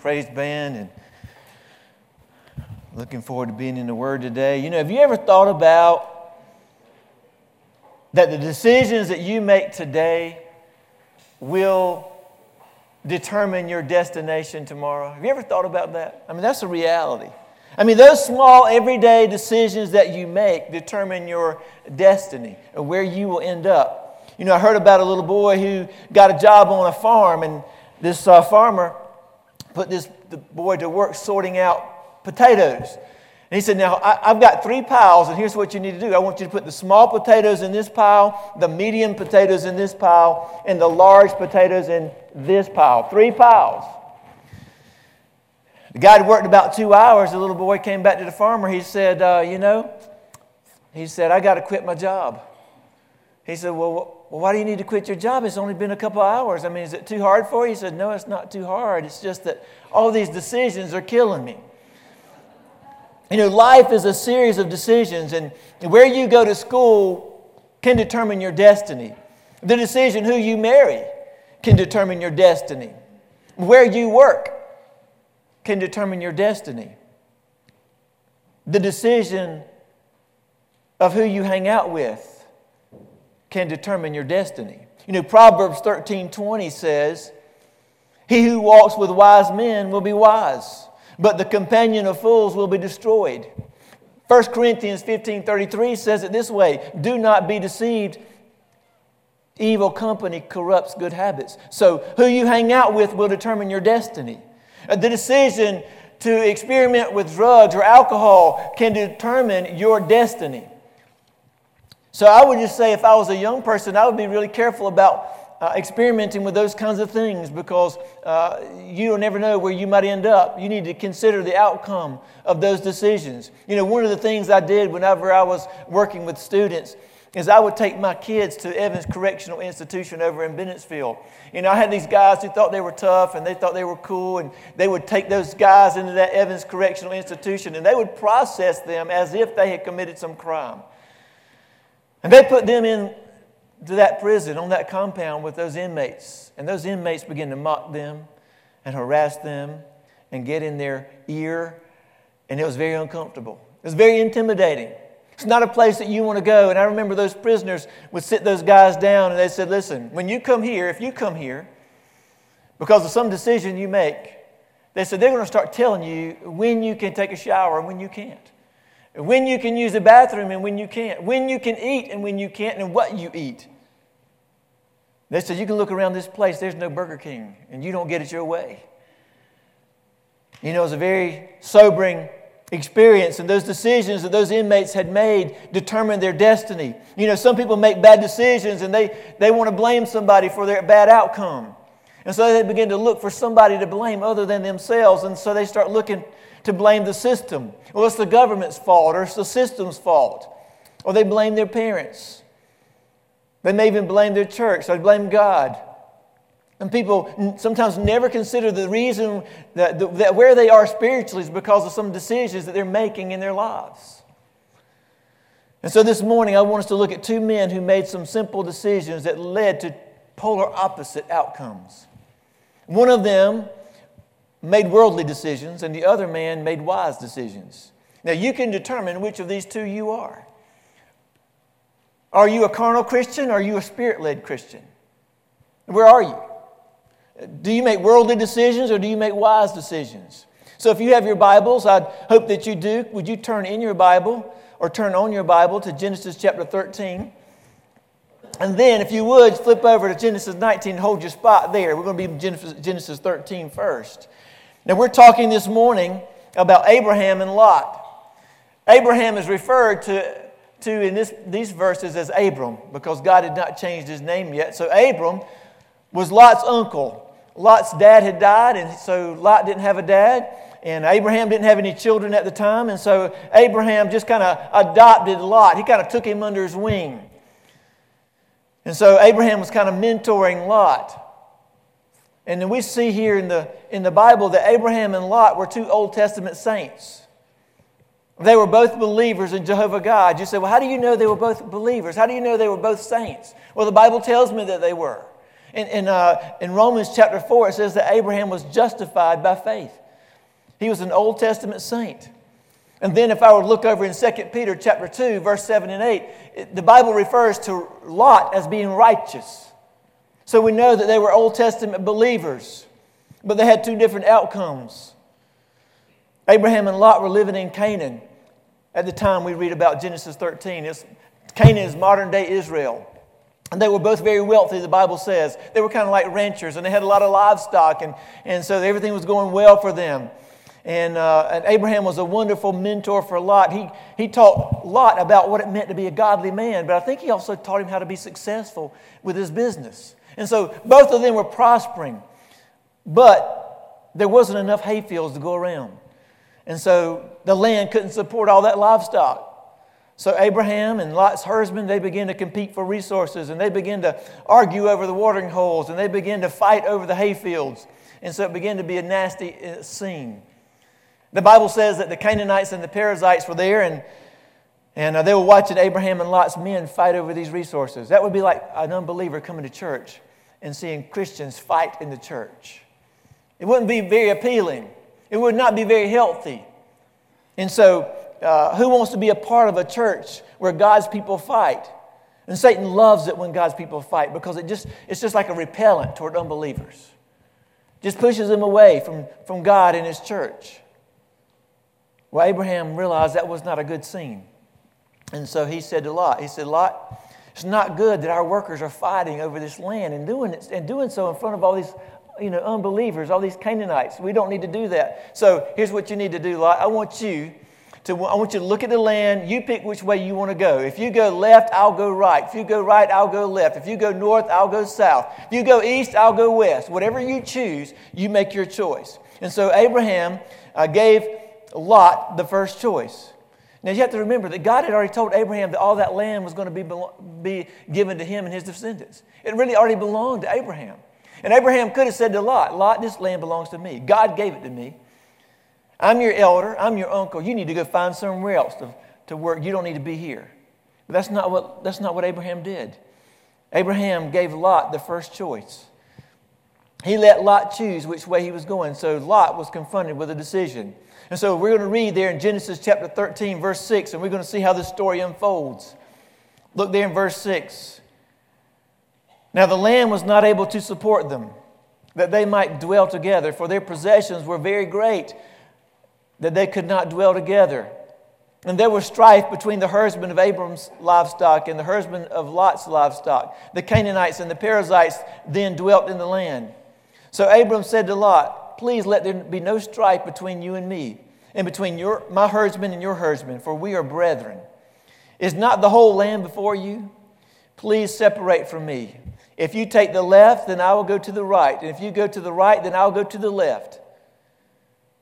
Praise band, and looking forward to being in the Word today. You know, have you ever thought about that the decisions that you make today will determine your destination tomorrow? Have you ever thought about that? I mean, that's a reality. I mean, those small everyday decisions that you make determine your destiny and where you will end up. You know, I heard about a little boy who got a job on a farm, and this uh, farmer put this boy to work sorting out potatoes. And he said, Now, I, have got three piles, and here's what you need to do. I want you to put the small potatoes in this pile, the medium potatoes in this pile, and the large potatoes in this pile. Three piles. The guy had worked about two hours. The little boy came back to the farmer. He said, uh, You know, he said, I got to quit my job. He said, Well, well, why do you need to quit your job? It's only been a couple hours. I mean, is it too hard for you? He said, No, it's not too hard. It's just that all these decisions are killing me. You know, life is a series of decisions, and where you go to school can determine your destiny. The decision who you marry can determine your destiny. Where you work can determine your destiny. The decision of who you hang out with can determine your destiny. You know, Proverbs 13 20 says, He who walks with wise men will be wise, but the companion of fools will be destroyed. 1 Corinthians 15 33 says it this way Do not be deceived. Evil company corrupts good habits. So, who you hang out with will determine your destiny. Uh, the decision to experiment with drugs or alcohol can determine your destiny. So I would just say if I was a young person, I would be really careful about uh, experimenting with those kinds of things because uh, you will never know where you might end up. You need to consider the outcome of those decisions. You know, one of the things I did whenever I was working with students is I would take my kids to Evans Correctional Institution over in Bennettsville. You know, I had these guys who thought they were tough and they thought they were cool, and they would take those guys into that Evans Correctional Institution and they would process them as if they had committed some crime. And they put them in to that prison on that compound with those inmates. And those inmates began to mock them and harass them and get in their ear. And it was very uncomfortable. It was very intimidating. It's not a place that you want to go. And I remember those prisoners would sit those guys down and they said, Listen, when you come here, if you come here, because of some decision you make, they said they're going to start telling you when you can take a shower and when you can't when you can use the bathroom and when you can't, when you can eat and when you can't, and what you eat. They said, You can look around this place, there's no Burger King, and you don't get it your way. You know, it was a very sobering experience, and those decisions that those inmates had made determined their destiny. You know, some people make bad decisions and they, they want to blame somebody for their bad outcome. And so they begin to look for somebody to blame other than themselves, and so they start looking to blame the system. Well, it's the government's fault or it's the system's fault. Or they blame their parents. They may even blame their church. They blame God. And people sometimes never consider the reason that, that where they are spiritually is because of some decisions that they're making in their lives. And so this morning, I want us to look at two men who made some simple decisions that led to polar opposite outcomes. One of them made worldly decisions, and the other man made wise decisions. Now, you can determine which of these two you are. Are you a carnal Christian or are you a spirit led Christian? Where are you? Do you make worldly decisions or do you make wise decisions? So, if you have your Bibles, I hope that you do. Would you turn in your Bible or turn on your Bible to Genesis chapter 13? And then, if you would, flip over to Genesis 19 and hold your spot there. We're going to be Genesis 13 first. Now, we're talking this morning about Abraham and Lot. Abraham is referred to, to in this, these verses as Abram because God had not changed his name yet. So, Abram was Lot's uncle. Lot's dad had died, and so Lot didn't have a dad. And Abraham didn't have any children at the time, and so Abraham just kind of adopted Lot. He kind of took him under his wing. And so Abraham was kind of mentoring Lot. And then we see here in the, in the Bible that Abraham and Lot were two Old Testament saints. They were both believers in Jehovah God. You say, well, how do you know they were both believers? How do you know they were both saints? Well, the Bible tells me that they were. In, in, uh, in Romans chapter 4, it says that Abraham was justified by faith. He was an Old Testament saint. And then if I to look over in 2 Peter chapter 2, verse 7 and 8, it, the Bible refers to Lot as being righteous. So we know that they were Old Testament believers, but they had two different outcomes. Abraham and Lot were living in Canaan at the time we read about Genesis 13. It's, Canaan is modern day Israel. And they were both very wealthy, the Bible says. They were kind of like ranchers, and they had a lot of livestock, and, and so everything was going well for them. And, uh, and Abraham was a wonderful mentor for Lot. He, he taught Lot about what it meant to be a godly man, but I think he also taught him how to be successful with his business. And so both of them were prospering, but there wasn't enough hay fields to go around. And so the land couldn't support all that livestock. So Abraham and Lot's herdsmen, they began to compete for resources and they began to argue over the watering holes and they began to fight over the hay fields. And so it began to be a nasty uh, scene. The Bible says that the Canaanites and the Perizzites were there and, and uh, they were watching Abraham and Lot's men fight over these resources. That would be like an unbeliever coming to church and seeing Christians fight in the church. It wouldn't be very appealing, it would not be very healthy. And so uh, who wants to be a part of a church where God's people fight? And Satan loves it when God's people fight because it just, it's just like a repellent toward unbelievers. Just pushes them away from, from God and His church. Well, Abraham realized that was not a good scene. And so he said to Lot, he said, Lot, it's not good that our workers are fighting over this land and doing, it, and doing so in front of all these you know, unbelievers, all these Canaanites. We don't need to do that. So here's what you need to do, Lot. I want you to, I want you to look at the land. You pick which way you want to go. If you go left, I'll go right. If you go right, I'll go left. If you go north, I'll go south. If you go east, I'll go west. Whatever you choose, you make your choice. And so Abraham uh, gave Lot the first choice. Now you have to remember that God had already told Abraham that all that land was going to be, be given to him and his descendants. It really already belonged to Abraham. And Abraham could have said to Lot, Lot, this land belongs to me. God gave it to me. I'm your elder, I'm your uncle. You need to go find somewhere else to, to work. You don't need to be here. But that's not what, that's not what Abraham did. Abraham gave Lot the first choice. He let Lot choose which way he was going. So Lot was confronted with a decision. And so we're going to read there in Genesis chapter 13, verse 6, and we're going to see how this story unfolds. Look there in verse 6. Now the land was not able to support them, that they might dwell together, for their possessions were very great that they could not dwell together. And there was strife between the herdsmen of Abram's livestock and the herdsmen of Lot's livestock. The Canaanites and the Perizzites then dwelt in the land. So Abram said to Lot, Please let there be no strife between you and me, and between your, my herdsmen and your herdsmen, for we are brethren. Is not the whole land before you? Please separate from me. If you take the left, then I will go to the right. And if you go to the right, then I'll go to the left.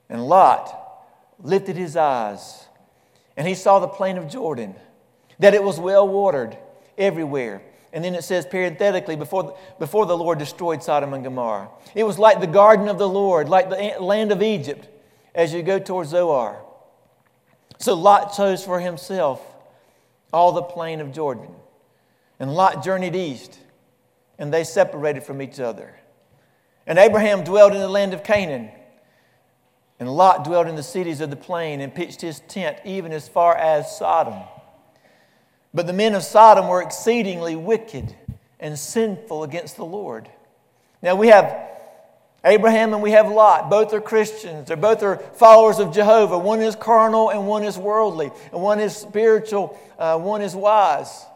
And Lot, lifted his eyes and he saw the plain of Jordan, that it was well watered everywhere. And then it says parenthetically, before, before the Lord destroyed Sodom and Gomorrah. It was like the garden of the Lord, like the land of Egypt as you go towards Zoar. So Lot chose for himself all the plain of Jordan. And Lot journeyed east, and they separated from each other. And Abraham dwelled in the land of Canaan. And Lot dwelt in the cities of the plain and pitched his tent even as far as Sodom. But the men of Sodom were exceedingly wicked and sinful against the Lord. Now we have Abraham and we have Lot. Both are Christians. They're both are followers of Jehovah. One is carnal and one is worldly. And one is spiritual, uh, one is wise.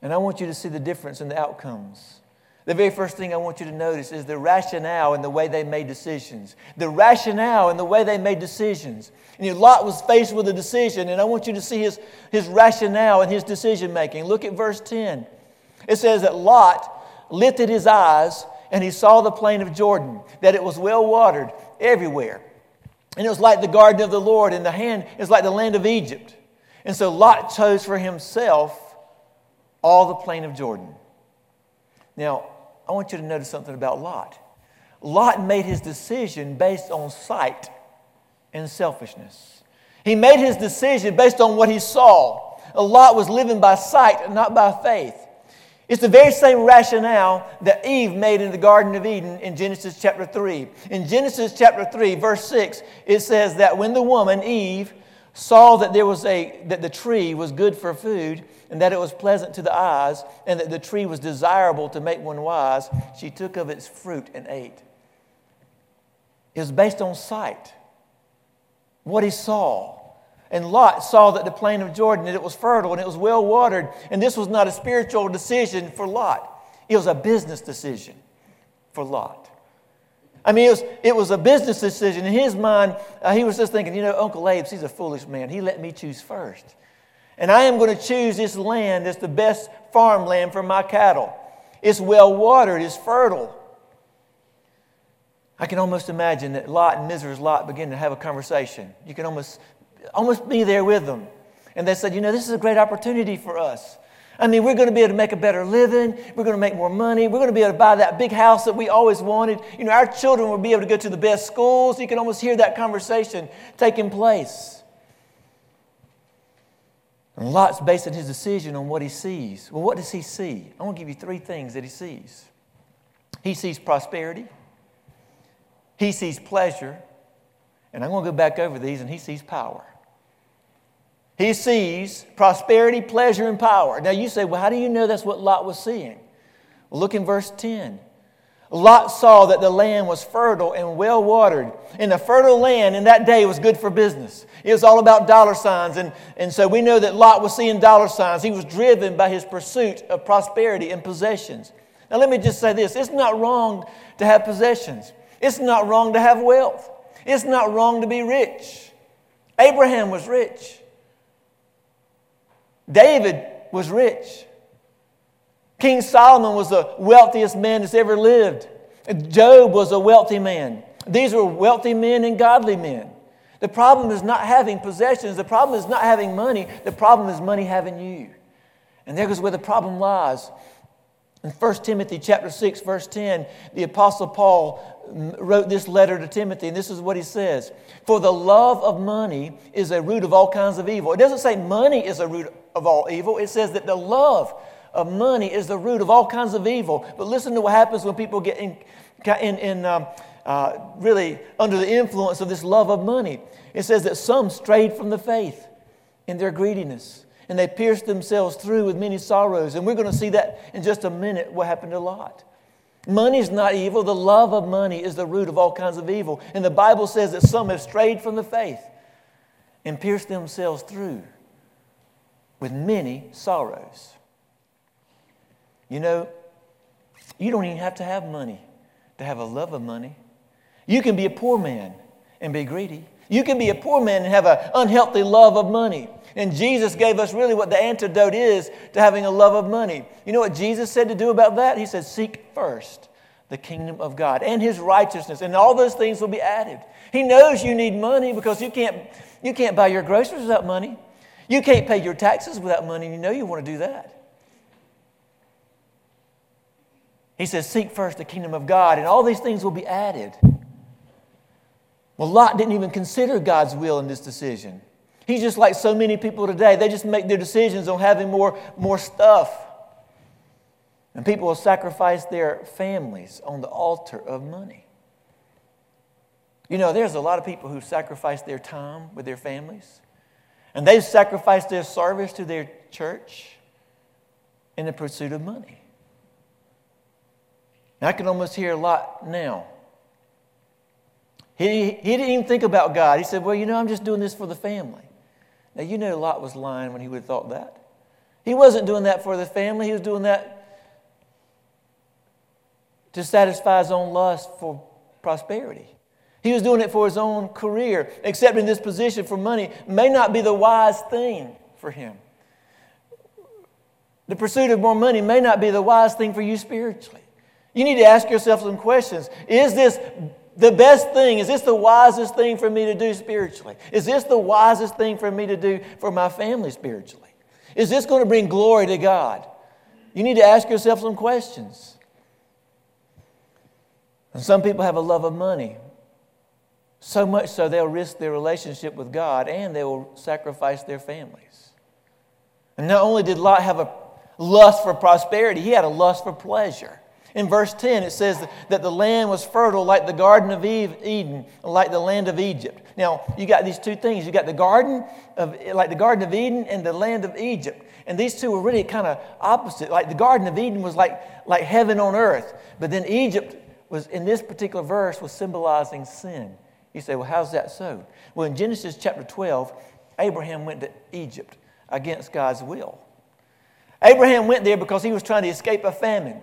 And I want you to see the difference in the outcomes. The very first thing I want you to notice is the rationale and the way they made decisions. The rationale and the way they made decisions. And you know, Lot was faced with a decision, and I want you to see his, his rationale and his decision making. Look at verse 10. It says that Lot lifted his eyes and he saw the plain of Jordan, that it was well watered everywhere. And it was like the garden of the Lord, and the hand is like the land of Egypt. And so Lot chose for himself all the plain of Jordan. Now, I want you to notice something about Lot. Lot made his decision based on sight and selfishness. He made his decision based on what he saw. Lot was living by sight not by faith. It's the very same rationale that Eve made in the Garden of Eden in Genesis chapter 3. In Genesis chapter 3, verse 6, it says that when the woman, Eve, saw that there was a that the tree was good for food and that it was pleasant to the eyes and that the tree was desirable to make one wise she took of its fruit and ate. It was based on sight what he saw. And lot saw that the plain of jordan that it was fertile and it was well watered and this was not a spiritual decision for lot. It was a business decision for lot I mean, it was, it was a business decision. In his mind, uh, he was just thinking, you know, Uncle Abe's, he's a foolish man. He let me choose first. And I am going to choose this land that's the best farmland for my cattle. It's well watered, it's fertile. I can almost imagine that Lot and Mrs. Lot begin to have a conversation. You can almost, almost be there with them. And they said, you know, this is a great opportunity for us. I mean, we're going to be able to make a better living. We're going to make more money. We're going to be able to buy that big house that we always wanted. You know, our children will be able to go to the best schools. You can almost hear that conversation taking place. And Lot's basing his decision on what he sees. Well, what does he see? I want to give you three things that he sees. He sees prosperity, he sees pleasure, and I'm going to go back over these, and he sees power. He sees prosperity, pleasure, and power. Now you say, well, how do you know that's what Lot was seeing? Well, look in verse 10. Lot saw that the land was fertile and well watered. And the fertile land in that day was good for business. It was all about dollar signs. And, and so we know that Lot was seeing dollar signs. He was driven by his pursuit of prosperity and possessions. Now, let me just say this it's not wrong to have possessions, it's not wrong to have wealth, it's not wrong to be rich. Abraham was rich. David was rich. King Solomon was the wealthiest man that's ever lived. Job was a wealthy man. These were wealthy men and godly men. The problem is not having possessions. The problem is not having money. The problem is money having you. And there goes where the problem lies. In 1 Timothy chapter 6, verse 10, the Apostle Paul wrote this letter to Timothy, and this is what he says For the love of money is a root of all kinds of evil. It doesn't say money is a root of all evil, it says that the love of money is the root of all kinds of evil. But listen to what happens when people get in, in, in um, uh, really under the influence of this love of money. It says that some strayed from the faith in their greediness and they pierced themselves through with many sorrows. And we're going to see that in just a minute what happened to Lot. Money is not evil. The love of money is the root of all kinds of evil. And the Bible says that some have strayed from the faith and pierced themselves through with many sorrows. You know, you don't even have to have money to have a love of money. You can be a poor man and be greedy. You can be a poor man and have an unhealthy love of money. And Jesus gave us really what the antidote is to having a love of money. You know what Jesus said to do about that? He said, Seek first the kingdom of God and his righteousness, and all those things will be added. He knows you need money because you can't, you can't buy your groceries without money. You can't pay your taxes without money, and you know you want to do that. He says, Seek first the kingdom of God, and all these things will be added. Well, Lot didn't even consider God's will in this decision. He's just like so many people today. They just make their decisions on having more, more stuff. And people will sacrifice their families on the altar of money. You know, there's a lot of people who sacrifice their time with their families, and they've sacrificed their service to their church in the pursuit of money. And I can almost hear a lot now. He, he didn't even think about God. He said, Well, you know, I'm just doing this for the family. Now, you know Lot was lying when he would have thought that. He wasn't doing that for the family, he was doing that to satisfy his own lust for prosperity. He was doing it for his own career. Accepting this position for money may not be the wise thing for him. The pursuit of more money may not be the wise thing for you spiritually. You need to ask yourself some questions. Is this the best thing? Is this the wisest thing for me to do spiritually? Is this the wisest thing for me to do for my family spiritually? Is this going to bring glory to God? You need to ask yourself some questions. And some people have a love of money. So much so they'll risk their relationship with God and they will sacrifice their families. And not only did Lot have a lust for prosperity, he had a lust for pleasure. In verse 10, it says that the land was fertile like the Garden of Eden, like the land of Egypt. Now, you got these two things. You got the Garden of, like the Garden of Eden and the land of Egypt. And these two were really kind of opposite. Like the Garden of Eden was like, like heaven on earth. But then Egypt was, in this particular verse, was symbolizing sin. You say, well, how's that so? Well, in Genesis chapter 12, Abraham went to Egypt against God's will. Abraham went there because he was trying to escape a famine.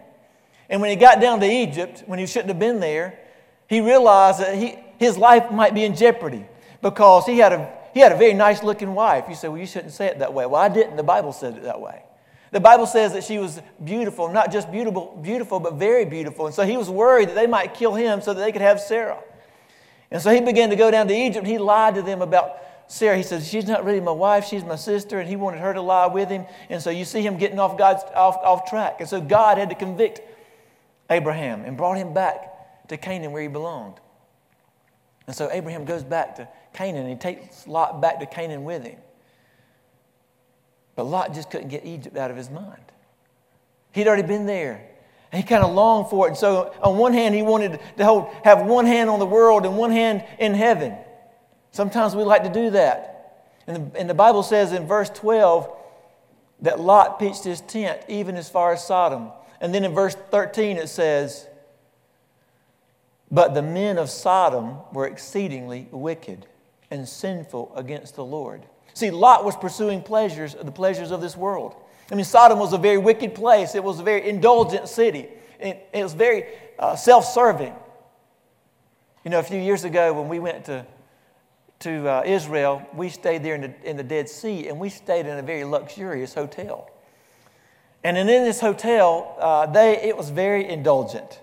And when he got down to Egypt, when he shouldn't have been there, he realized that he, his life might be in jeopardy because he had, a, he had a very nice looking wife. You say, well, you shouldn't say it that way. Well, I didn't. The Bible said it that way. The Bible says that she was beautiful, not just beautiful, beautiful, but very beautiful. And so he was worried that they might kill him so that they could have Sarah. And so he began to go down to Egypt. He lied to them about Sarah. He says, She's not really my wife, she's my sister. And he wanted her to lie with him. And so you see him getting off God's off, off track. And so God had to convict Abraham and brought him back to Canaan where he belonged. And so Abraham goes back to Canaan and he takes Lot back to Canaan with him. But Lot just couldn't get Egypt out of his mind. He'd already been there. He kind of longed for it. And so, on one hand, he wanted to hold, have one hand on the world and one hand in heaven. Sometimes we like to do that. And the, and the Bible says in verse 12 that Lot pitched his tent even as far as Sodom. And then in verse 13 it says, But the men of Sodom were exceedingly wicked and sinful against the Lord. See, Lot was pursuing pleasures, the pleasures of this world. I mean, Sodom was a very wicked place. It was a very indulgent city. It, it was very uh, self serving. You know, a few years ago when we went to, to uh, Israel, we stayed there in the, in the Dead Sea and we stayed in a very luxurious hotel. And in this hotel, uh, they, it was very indulgent.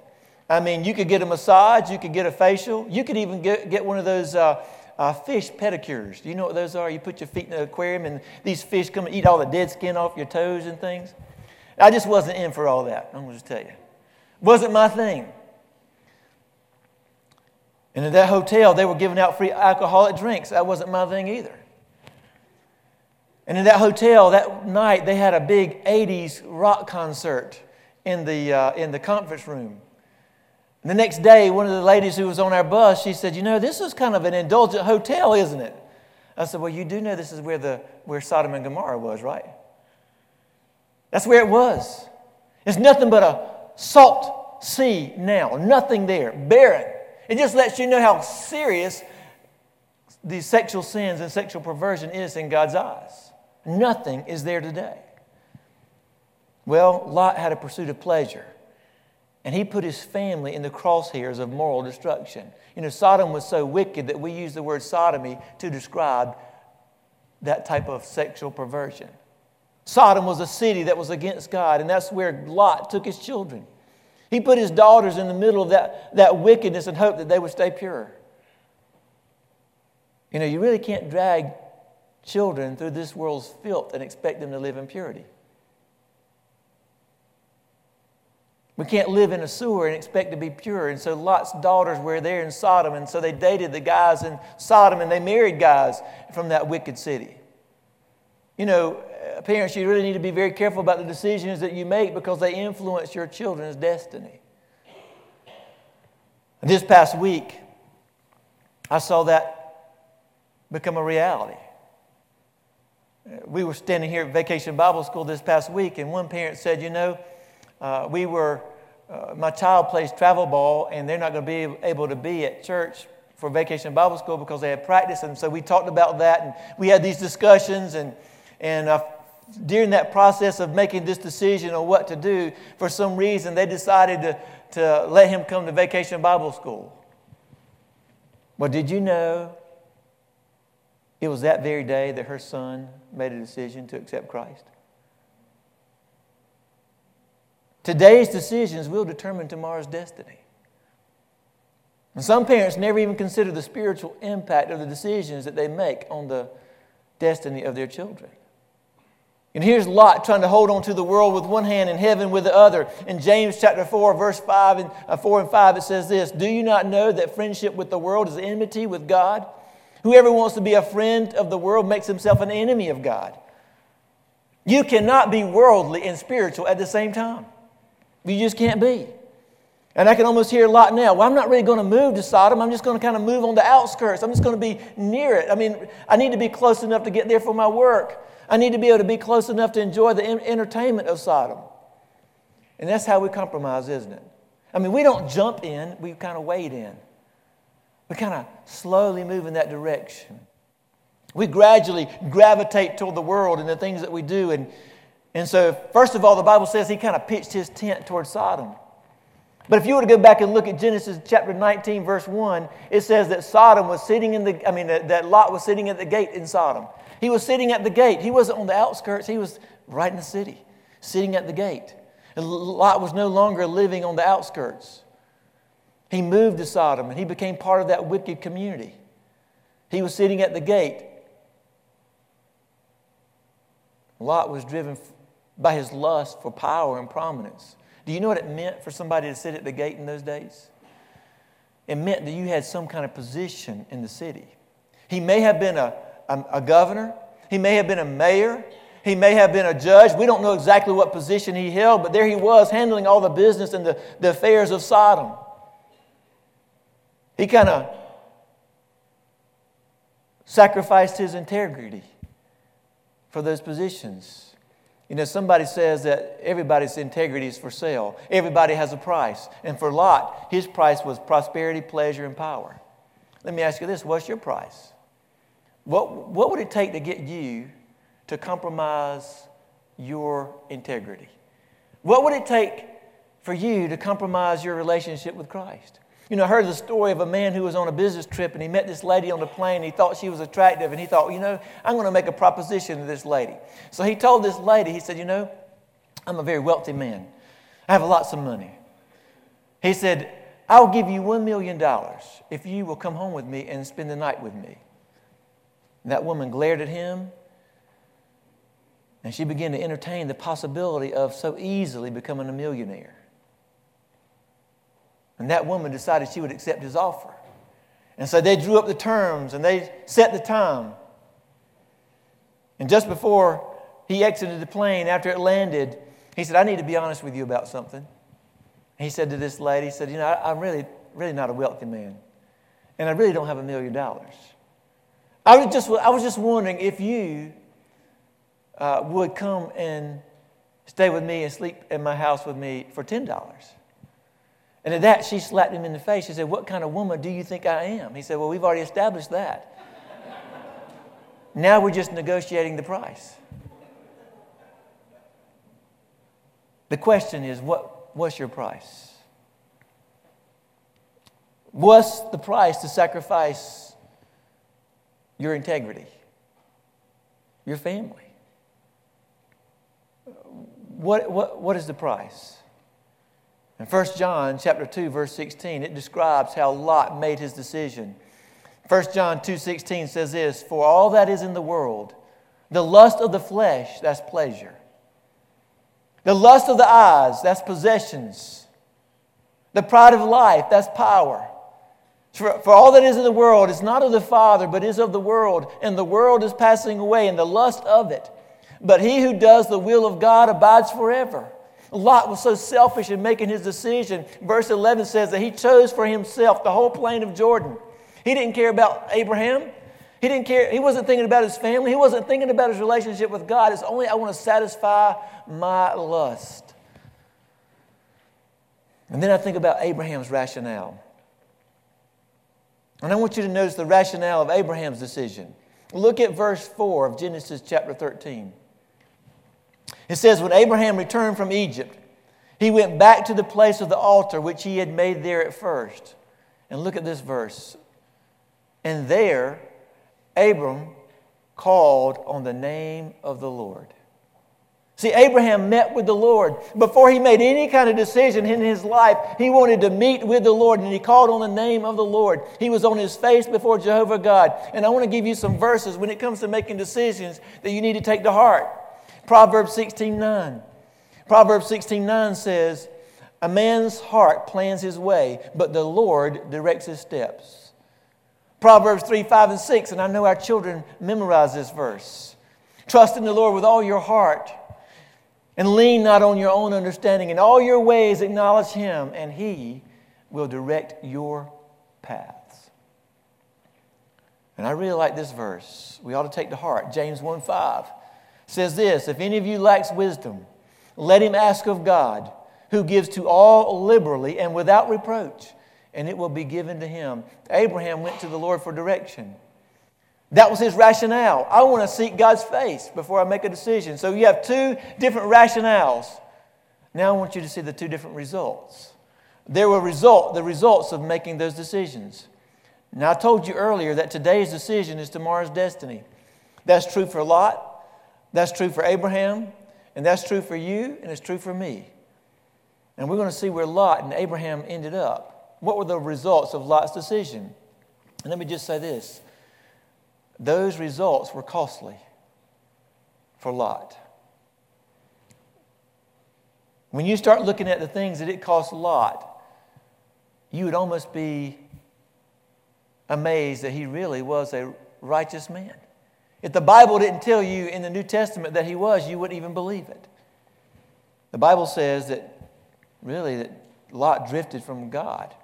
I mean, you could get a massage, you could get a facial, you could even get, get one of those uh, uh, fish pedicures. Do you know what those are? You put your feet in the aquarium and these fish come and eat all the dead skin off your toes and things. I just wasn't in for all that, I'm going to tell you. Wasn't my thing. And in that hotel, they were giving out free alcoholic drinks. That wasn't my thing either. And in that hotel that night, they had a big 80s rock concert in the, uh, in the conference room. And the next day, one of the ladies who was on our bus, she said, You know, this is kind of an indulgent hotel, isn't it? I said, Well, you do know this is where, the, where Sodom and Gomorrah was, right? That's where it was. It's nothing but a salt sea now, nothing there, barren. It just lets you know how serious these sexual sins and sexual perversion is in God's eyes. Nothing is there today. Well, Lot had a pursuit of pleasure, and he put his family in the crosshairs of moral destruction. You know, Sodom was so wicked that we use the word sodomy to describe that type of sexual perversion. Sodom was a city that was against God, and that's where Lot took his children. He put his daughters in the middle of that, that wickedness and hoped that they would stay pure. You know, you really can't drag children through this world's filth and expect them to live in purity. We can't live in a sewer and expect to be pure. And so Lot's daughters were there in Sodom, and so they dated the guys in Sodom and they married guys from that wicked city. You know, uh, parents, you really need to be very careful about the decisions that you make because they influence your children's destiny. This past week, I saw that become a reality we were standing here at Vacation Bible School this past week, and one parent said, You know, uh, we were, uh, my child plays travel ball, and they're not going to be able to be at church for Vacation Bible School because they had practice. And so we talked about that, and we had these discussions. And, and uh, during that process of making this decision on what to do, for some reason, they decided to, to let him come to Vacation Bible School. Well, did you know it was that very day that her son made a decision to accept Christ. Today's decisions will determine tomorrow's destiny. And some parents never even consider the spiritual impact of the decisions that they make on the destiny of their children. And here's Lot trying to hold on to the world with one hand and heaven with the other. In James chapter 4, verse 5 and, uh, 4 and 5, it says this Do you not know that friendship with the world is enmity with God? Whoever wants to be a friend of the world makes himself an enemy of God. You cannot be worldly and spiritual at the same time. You just can't be. And I can almost hear a lot now. Well, I'm not really going to move to Sodom. I'm just going to kind of move on the outskirts. I'm just going to be near it. I mean, I need to be close enough to get there for my work. I need to be able to be close enough to enjoy the entertainment of Sodom. And that's how we compromise, isn't it? I mean, we don't jump in, we kind of wade in. We kind of slowly move in that direction. We gradually gravitate toward the world and the things that we do. And, and so, first of all, the Bible says he kind of pitched his tent toward Sodom. But if you were to go back and look at Genesis chapter 19, verse 1, it says that Sodom was sitting in the, I mean, that Lot was sitting at the gate in Sodom. He was sitting at the gate. He wasn't on the outskirts, he was right in the city, sitting at the gate. And Lot was no longer living on the outskirts. He moved to Sodom and he became part of that wicked community. He was sitting at the gate. Lot was driven by his lust for power and prominence. Do you know what it meant for somebody to sit at the gate in those days? It meant that you had some kind of position in the city. He may have been a, a, a governor, he may have been a mayor, he may have been a judge. We don't know exactly what position he held, but there he was handling all the business and the, the affairs of Sodom. He kind of sacrificed his integrity for those positions. You know, somebody says that everybody's integrity is for sale. Everybody has a price. And for Lot, his price was prosperity, pleasure, and power. Let me ask you this what's your price? What, what would it take to get you to compromise your integrity? What would it take for you to compromise your relationship with Christ? You know, I heard the story of a man who was on a business trip and he met this lady on the plane. He thought she was attractive and he thought, you know, I'm going to make a proposition to this lady. So he told this lady, he said, you know, I'm a very wealthy man. I have lots of money. He said, I'll give you $1 million if you will come home with me and spend the night with me. And that woman glared at him and she began to entertain the possibility of so easily becoming a millionaire. And that woman decided she would accept his offer. And so they drew up the terms and they set the time. And just before he exited the plane, after it landed, he said, I need to be honest with you about something. He said to this lady, he said, You know, I, am really, really not a wealthy man. And I really don't have a million dollars. I was just, I was just wondering if you uh, would come and stay with me and sleep in my house with me for $10. And at that, she slapped him in the face. She said, What kind of woman do you think I am? He said, Well, we've already established that. now we're just negotiating the price. The question is, what, what's your price? What's the price to sacrifice your integrity, your family? What, what, what is the price? In 1 John chapter 2 verse 16 it describes how Lot made his decision. 1 John 2:16 says this, "For all that is in the world, the lust of the flesh, that's pleasure. The lust of the eyes, that's possessions. The pride of life, that's power. For, for all that is in the world is not of the Father, but is of the world, and the world is passing away, and the lust of it. But he who does the will of God abides forever. Lot was so selfish in making his decision. Verse 11 says that he chose for himself the whole plain of Jordan. He didn't care about Abraham. He didn't care. He wasn't thinking about his family. He wasn't thinking about his relationship with God. It's only I want to satisfy my lust. And then I think about Abraham's rationale. And I want you to notice the rationale of Abraham's decision. Look at verse 4 of Genesis chapter 13. It says, When Abraham returned from Egypt, he went back to the place of the altar which he had made there at first. And look at this verse. And there, Abram called on the name of the Lord. See, Abraham met with the Lord. Before he made any kind of decision in his life, he wanted to meet with the Lord and he called on the name of the Lord. He was on his face before Jehovah God. And I want to give you some verses when it comes to making decisions that you need to take to heart. Proverbs 16 9. Proverbs 16 9 says, A man's heart plans his way, but the Lord directs his steps. Proverbs 3 5 and 6, and I know our children memorize this verse. Trust in the Lord with all your heart and lean not on your own understanding. In all your ways, acknowledge Him, and He will direct your paths. And I really like this verse. We ought to take to heart. James 1 5 says this If any of you lacks wisdom, let him ask of God, who gives to all liberally and without reproach, and it will be given to him. Abraham went to the Lord for direction. That was his rationale. I want to seek God's face before I make a decision. So you have two different rationales. Now I want you to see the two different results. There were result, the results of making those decisions. Now I told you earlier that today's decision is tomorrow's destiny. That's true for Lot, that's true for Abraham, and that's true for you, and it's true for me. And we're going to see where Lot and Abraham ended up. What were the results of Lot's decision? And let me just say this those results were costly for Lot. When you start looking at the things that it cost Lot, you would almost be amazed that he really was a righteous man. If the Bible didn't tell you in the New Testament that he was, you wouldn't even believe it. The Bible says that really that Lot drifted from God.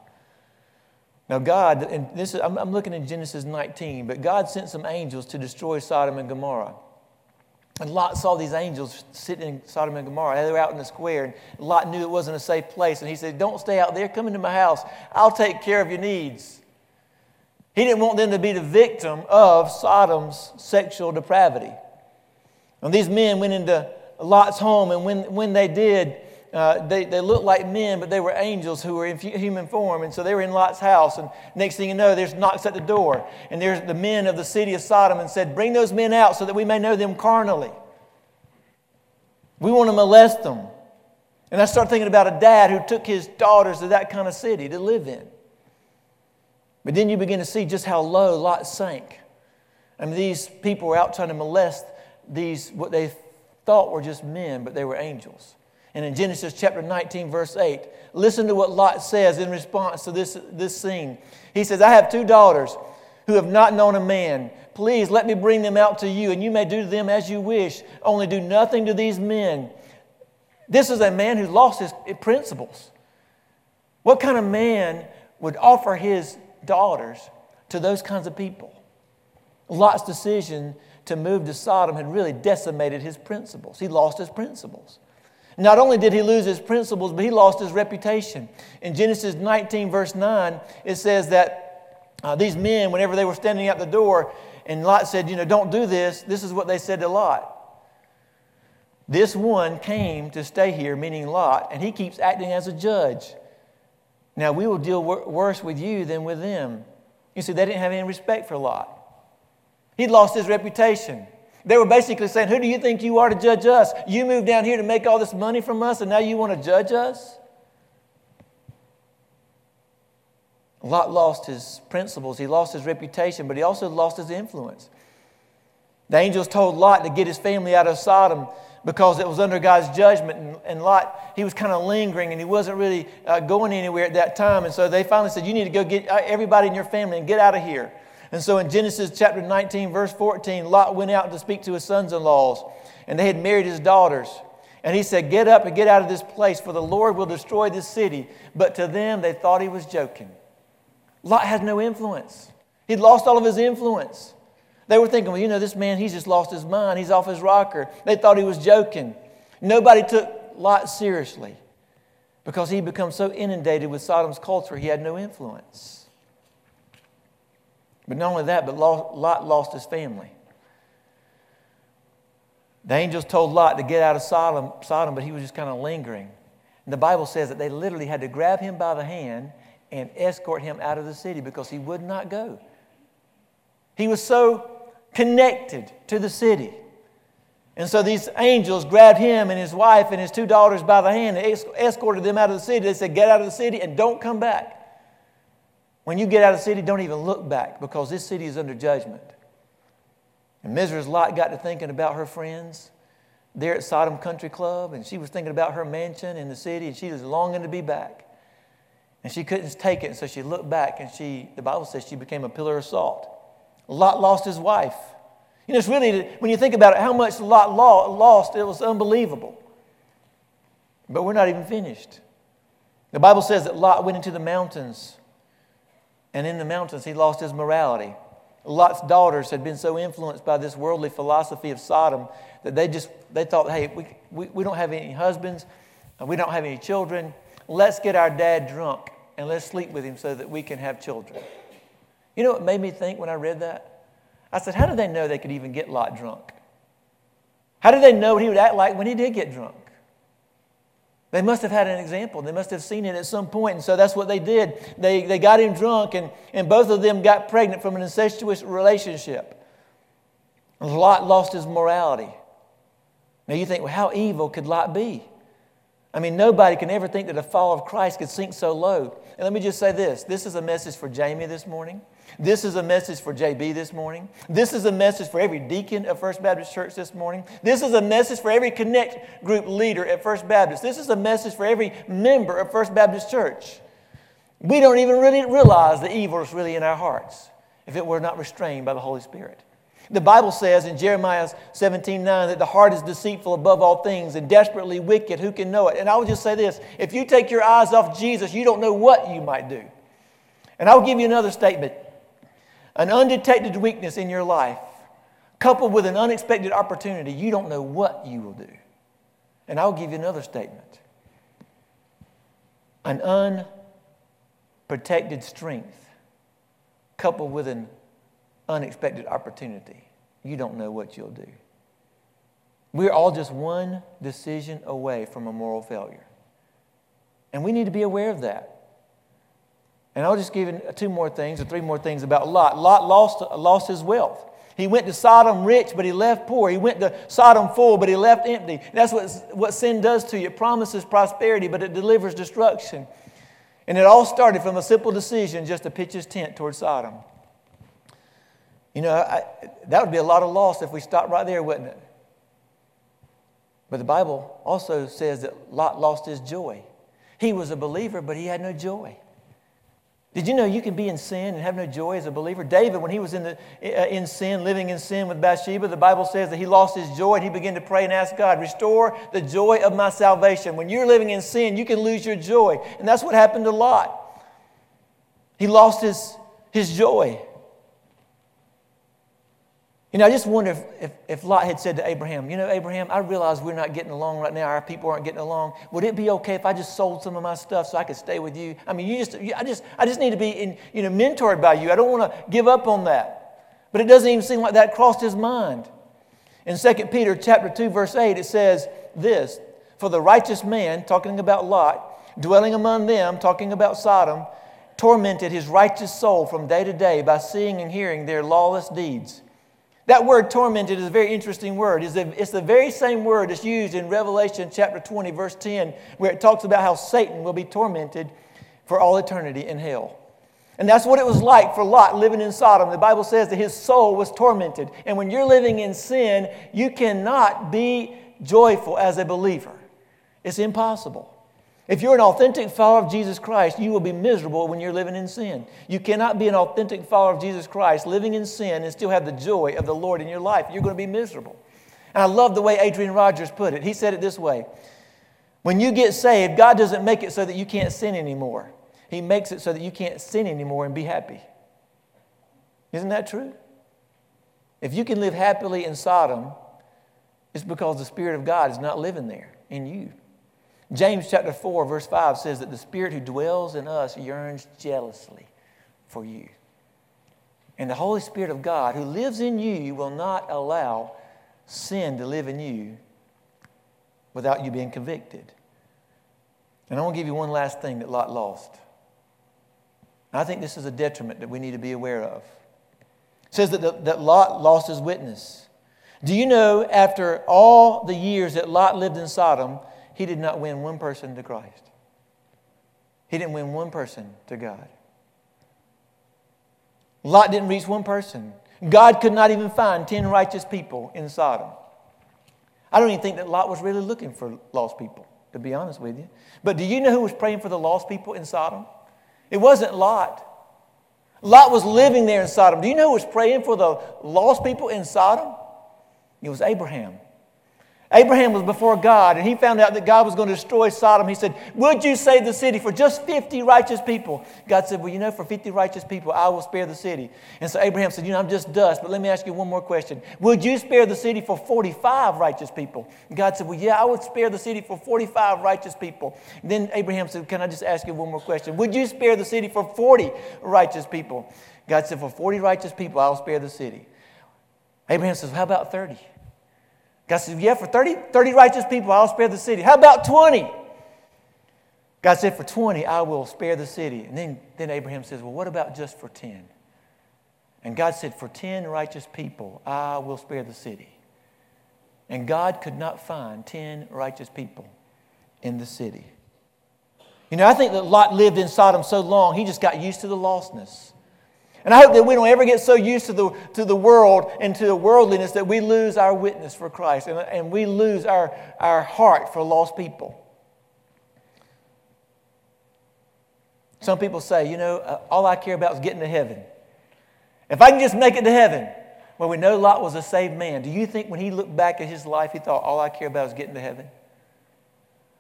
Now, God, and this is, I'm, I'm looking in Genesis 19, but God sent some angels to destroy Sodom and Gomorrah. And Lot saw these angels sitting in Sodom and Gomorrah. They were out in the square, and Lot knew it wasn't a safe place. And he said, Don't stay out there. Come into my house. I'll take care of your needs. He didn't want them to be the victim of Sodom's sexual depravity. And these men went into Lot's home, and when, when they did, uh, they, they looked like men, but they were angels who were in human form. And so they were in Lot's house. And next thing you know, there's knocks at the door. And there's the men of the city of Sodom and said, Bring those men out so that we may know them carnally. We want to molest them. And I start thinking about a dad who took his daughters to that kind of city to live in. But then you begin to see just how low Lot sank. I mean, these people were out trying to molest these, what they thought were just men, but they were angels. And in Genesis chapter 19, verse 8, listen to what Lot says in response to this, this scene. He says, I have two daughters who have not known a man. Please let me bring them out to you, and you may do to them as you wish. Only do nothing to these men. This is a man who lost his principles. What kind of man would offer his daughters to those kinds of people? Lot's decision to move to Sodom had really decimated his principles. He lost his principles. Not only did he lose his principles, but he lost his reputation. In Genesis 19, verse 9, it says that uh, these men, whenever they were standing at the door, and Lot said, You know, don't do this, this is what they said to Lot. This one came to stay here, meaning Lot, and he keeps acting as a judge. Now, we will deal wor- worse with you than with them. You see, they didn't have any respect for Lot. He'd lost his reputation. They were basically saying, Who do you think you are to judge us? You moved down here to make all this money from us, and now you want to judge us? Lot lost his principles, he lost his reputation, but he also lost his influence. The angels told Lot to get his family out of Sodom because it was under God's judgment. And, and Lot, he was kind of lingering and he wasn't really uh, going anywhere at that time. And so they finally said, You need to go get uh, everybody in your family and get out of here. And so in Genesis chapter 19, verse 14, Lot went out to speak to his sons in laws, and they had married his daughters. And he said, Get up and get out of this place, for the Lord will destroy this city. But to them, they thought he was joking. Lot had no influence, he'd lost all of his influence. They were thinking, well, you know, this man, he's just lost his mind. He's off his rocker. They thought he was joking. Nobody took Lot seriously because he become so inundated with Sodom's culture, he had no influence. But not only that, but Lot lost his family. The angels told Lot to get out of Sodom, Sodom but he was just kind of lingering. And the Bible says that they literally had to grab him by the hand and escort him out of the city because he would not go. He was so connected to the city. And so these angels grabbed him and his wife and his two daughters by the hand and escorted them out of the city. They said, Get out of the city and don't come back. When you get out of the city, don't even look back because this city is under judgment. And Mrs. Lot got to thinking about her friends there at Sodom Country Club, and she was thinking about her mansion in the city, and she was longing to be back. And she couldn't take it, and so she looked back, and she, the Bible says she became a pillar of salt. Lot lost his wife. You know, it's really, when you think about it, how much Lot lost, it was unbelievable. But we're not even finished. The Bible says that Lot went into the mountains, and in the mountains he lost his morality. Lot's daughters had been so influenced by this worldly philosophy of Sodom that they just they thought, hey, we, we, we don't have any husbands, we don't have any children. Let's get our dad drunk and let's sleep with him so that we can have children. You know what made me think when I read that? I said, how did they know they could even get Lot drunk? How did they know what he would act like when he did get drunk? They must have had an example. They must have seen it at some point. And so that's what they did. They, they got him drunk, and, and both of them got pregnant from an incestuous relationship. Lot lost his morality. Now you think, well, how evil could Lot be? I mean, nobody can ever think that a fall of Christ could sink so low. And let me just say this this is a message for Jamie this morning. This is a message for JB this morning. This is a message for every deacon of First Baptist Church this morning. This is a message for every connect group leader at First Baptist. This is a message for every member of First Baptist Church. We don't even really realize the evil is really in our hearts if it were not restrained by the Holy Spirit. The Bible says in Jeremiah 17 9 that the heart is deceitful above all things and desperately wicked. Who can know it? And I will just say this if you take your eyes off Jesus, you don't know what you might do. And I'll give you another statement an undetected weakness in your life, coupled with an unexpected opportunity, you don't know what you will do. And I'll give you another statement an unprotected strength, coupled with an unexpected opportunity, you don't know what you'll do. We're all just one decision away from a moral failure. And we need to be aware of that. And I'll just give you two more things or three more things about Lot. Lot lost, lost his wealth. He went to Sodom rich, but he left poor. He went to Sodom full, but he left empty. That's what, what sin does to you. It promises prosperity, but it delivers destruction. And it all started from a simple decision just to pitch his tent towards Sodom. You know, I, that would be a lot of loss if we stopped right there, wouldn't it? But the Bible also says that Lot lost his joy. He was a believer, but he had no joy. Did you know you can be in sin and have no joy as a believer? David, when he was in, the, uh, in sin, living in sin with Bathsheba, the Bible says that he lost his joy and he began to pray and ask God, Restore the joy of my salvation. When you're living in sin, you can lose your joy. And that's what happened to Lot. He lost his, his joy. You know, I just wonder if, if, if, Lot had said to Abraham, You know, Abraham, I realize we're not getting along right now. Our people aren't getting along. Would it be okay if I just sold some of my stuff so I could stay with you? I mean, you just, I just, I just need to be in, you know, mentored by you. I don't want to give up on that. But it doesn't even seem like that crossed his mind. In 2 Peter chapter 2, verse 8, it says this For the righteous man, talking about Lot, dwelling among them, talking about Sodom, tormented his righteous soul from day to day by seeing and hearing their lawless deeds. That word tormented is a very interesting word. It's the very same word that's used in Revelation chapter 20, verse 10, where it talks about how Satan will be tormented for all eternity in hell. And that's what it was like for Lot living in Sodom. The Bible says that his soul was tormented. And when you're living in sin, you cannot be joyful as a believer. It's impossible. If you're an authentic follower of Jesus Christ, you will be miserable when you're living in sin. You cannot be an authentic follower of Jesus Christ living in sin and still have the joy of the Lord in your life. You're going to be miserable. And I love the way Adrian Rogers put it. He said it this way When you get saved, God doesn't make it so that you can't sin anymore, He makes it so that you can't sin anymore and be happy. Isn't that true? If you can live happily in Sodom, it's because the Spirit of God is not living there in you. James chapter 4, verse 5 says that the Spirit who dwells in us yearns jealously for you. And the Holy Spirit of God who lives in you will not allow sin to live in you without you being convicted. And I want to give you one last thing that Lot lost. I think this is a detriment that we need to be aware of. It says that, the, that Lot lost his witness. Do you know, after all the years that Lot lived in Sodom, he did not win one person to Christ. He didn't win one person to God. Lot didn't reach one person. God could not even find 10 righteous people in Sodom. I don't even think that Lot was really looking for lost people, to be honest with you. But do you know who was praying for the lost people in Sodom? It wasn't Lot. Lot was living there in Sodom. Do you know who was praying for the lost people in Sodom? It was Abraham. Abraham was before God and he found out that God was going to destroy Sodom. He said, Would you save the city for just 50 righteous people? God said, Well, you know, for 50 righteous people, I will spare the city. And so Abraham said, You know, I'm just dust, but let me ask you one more question. Would you spare the city for 45 righteous people? God said, Well, yeah, I would spare the city for 45 righteous people. And then Abraham said, Can I just ask you one more question? Would you spare the city for 40 righteous people? God said, For 40 righteous people, I'll spare the city. Abraham says, How about 30? God said, Yeah, for 30, 30 righteous people, I'll spare the city. How about 20? God said, For 20, I will spare the city. And then, then Abraham says, Well, what about just for 10? And God said, For 10 righteous people, I will spare the city. And God could not find 10 righteous people in the city. You know, I think that Lot lived in Sodom so long, he just got used to the lostness. And I hope that we don't ever get so used to the, to the world and to the worldliness that we lose our witness for Christ and, and we lose our, our heart for lost people. Some people say, you know, uh, all I care about is getting to heaven. If I can just make it to heaven, well, we know Lot was a saved man. Do you think when he looked back at his life, he thought, all I care about is getting to heaven?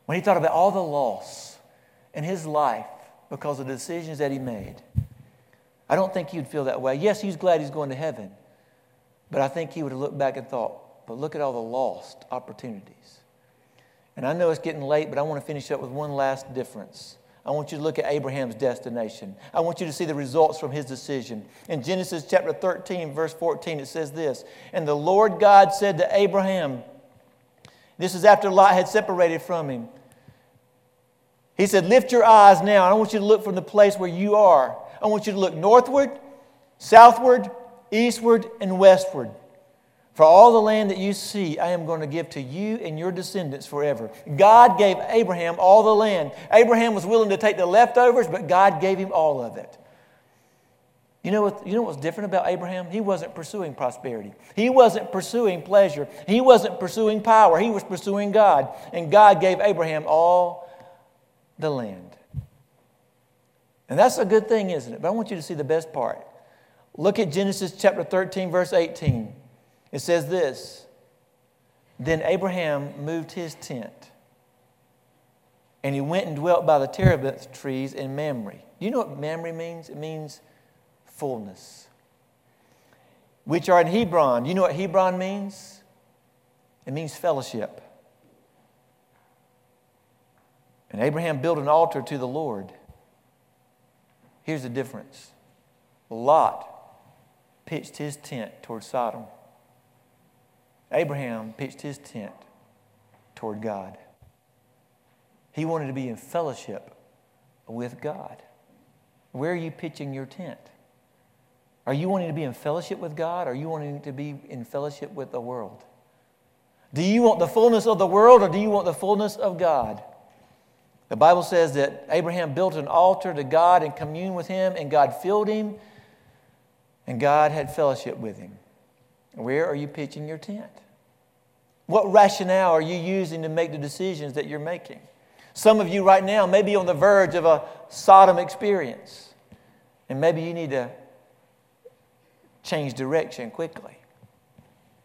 When he thought about all the loss in his life because of the decisions that he made, I don't think he would feel that way. Yes, he's glad he's going to heaven, but I think he would have looked back and thought, but look at all the lost opportunities. And I know it's getting late, but I want to finish up with one last difference. I want you to look at Abraham's destination. I want you to see the results from his decision. In Genesis chapter 13, verse 14, it says this And the Lord God said to Abraham, this is after Lot had separated from him. He said, Lift your eyes now. And I want you to look from the place where you are I want you to look northward, southward, eastward, and westward. For all the land that you see, I am going to give to you and your descendants forever. God gave Abraham all the land. Abraham was willing to take the leftovers, but God gave him all of it. You know, what, you know what's different about Abraham? He wasn't pursuing prosperity. He wasn't pursuing pleasure. He wasn't pursuing power. He was pursuing God. And God gave Abraham all the land. And that's a good thing, isn't it? But I want you to see the best part. Look at Genesis chapter 13, verse 18. It says this Then Abraham moved his tent, and he went and dwelt by the terebinth trees in Mamre. Do you know what Mamre means? It means fullness. Which are in Hebron. Do you know what Hebron means? It means fellowship. And Abraham built an altar to the Lord. Here's the difference Lot pitched his tent toward Sodom, Abraham pitched his tent toward God. He wanted to be in fellowship with God. Where are you pitching your tent? Are you wanting to be in fellowship with God are you wanting to be in fellowship with the world? Do you want the fullness of the world or do you want the fullness of God? The Bible says that Abraham built an altar to God and communed with him, and God filled him, and God had fellowship with him. Where are you pitching your tent? What rationale are you using to make the decisions that you're making? Some of you right now may be on the verge of a Sodom experience, and maybe you need to change direction quickly.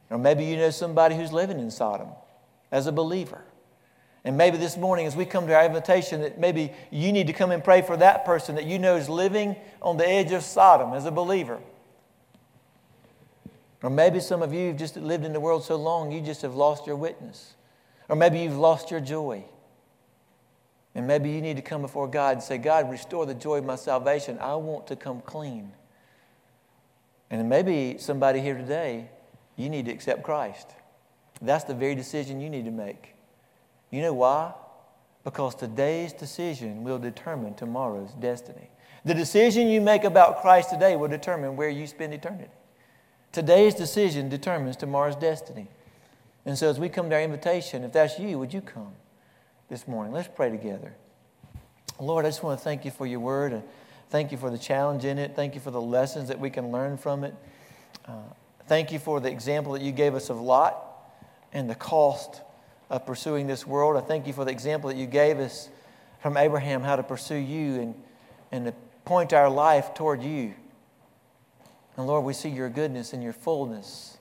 Or maybe you know somebody who's living in Sodom as a believer. And maybe this morning, as we come to our invitation, that maybe you need to come and pray for that person that you know is living on the edge of Sodom as a believer. Or maybe some of you have just lived in the world so long, you just have lost your witness. Or maybe you've lost your joy. And maybe you need to come before God and say, God, restore the joy of my salvation. I want to come clean. And maybe somebody here today, you need to accept Christ. That's the very decision you need to make. You know why? Because today's decision will determine tomorrow's destiny. The decision you make about Christ today will determine where you spend eternity. Today's decision determines tomorrow's destiny. And so, as we come to our invitation, if that's you, would you come this morning? Let's pray together. Lord, I just want to thank you for your word and thank you for the challenge in it. Thank you for the lessons that we can learn from it. Uh, thank you for the example that you gave us of Lot and the cost of pursuing this world. I thank you for the example that you gave us from Abraham, how to pursue you and, and to point our life toward you. And Lord, we see your goodness and your fullness.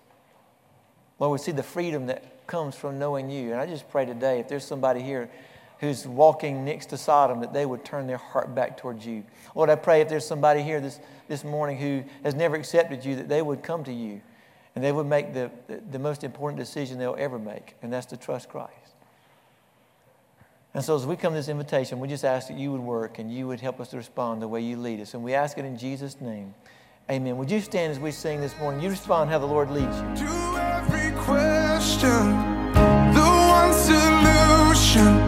Lord, we see the freedom that comes from knowing you. And I just pray today, if there's somebody here who's walking next to Sodom, that they would turn their heart back towards you. Lord, I pray if there's somebody here this, this morning who has never accepted you, that they would come to you and they would make the, the, most important decision they'll ever make, and that's to trust Christ. And so, as we come to this invitation, we just ask that you would work and you would help us to respond the way you lead us. And we ask it in Jesus' name. Amen. Would you stand as we sing this morning? You respond how the Lord leads you. To every question, the one solution.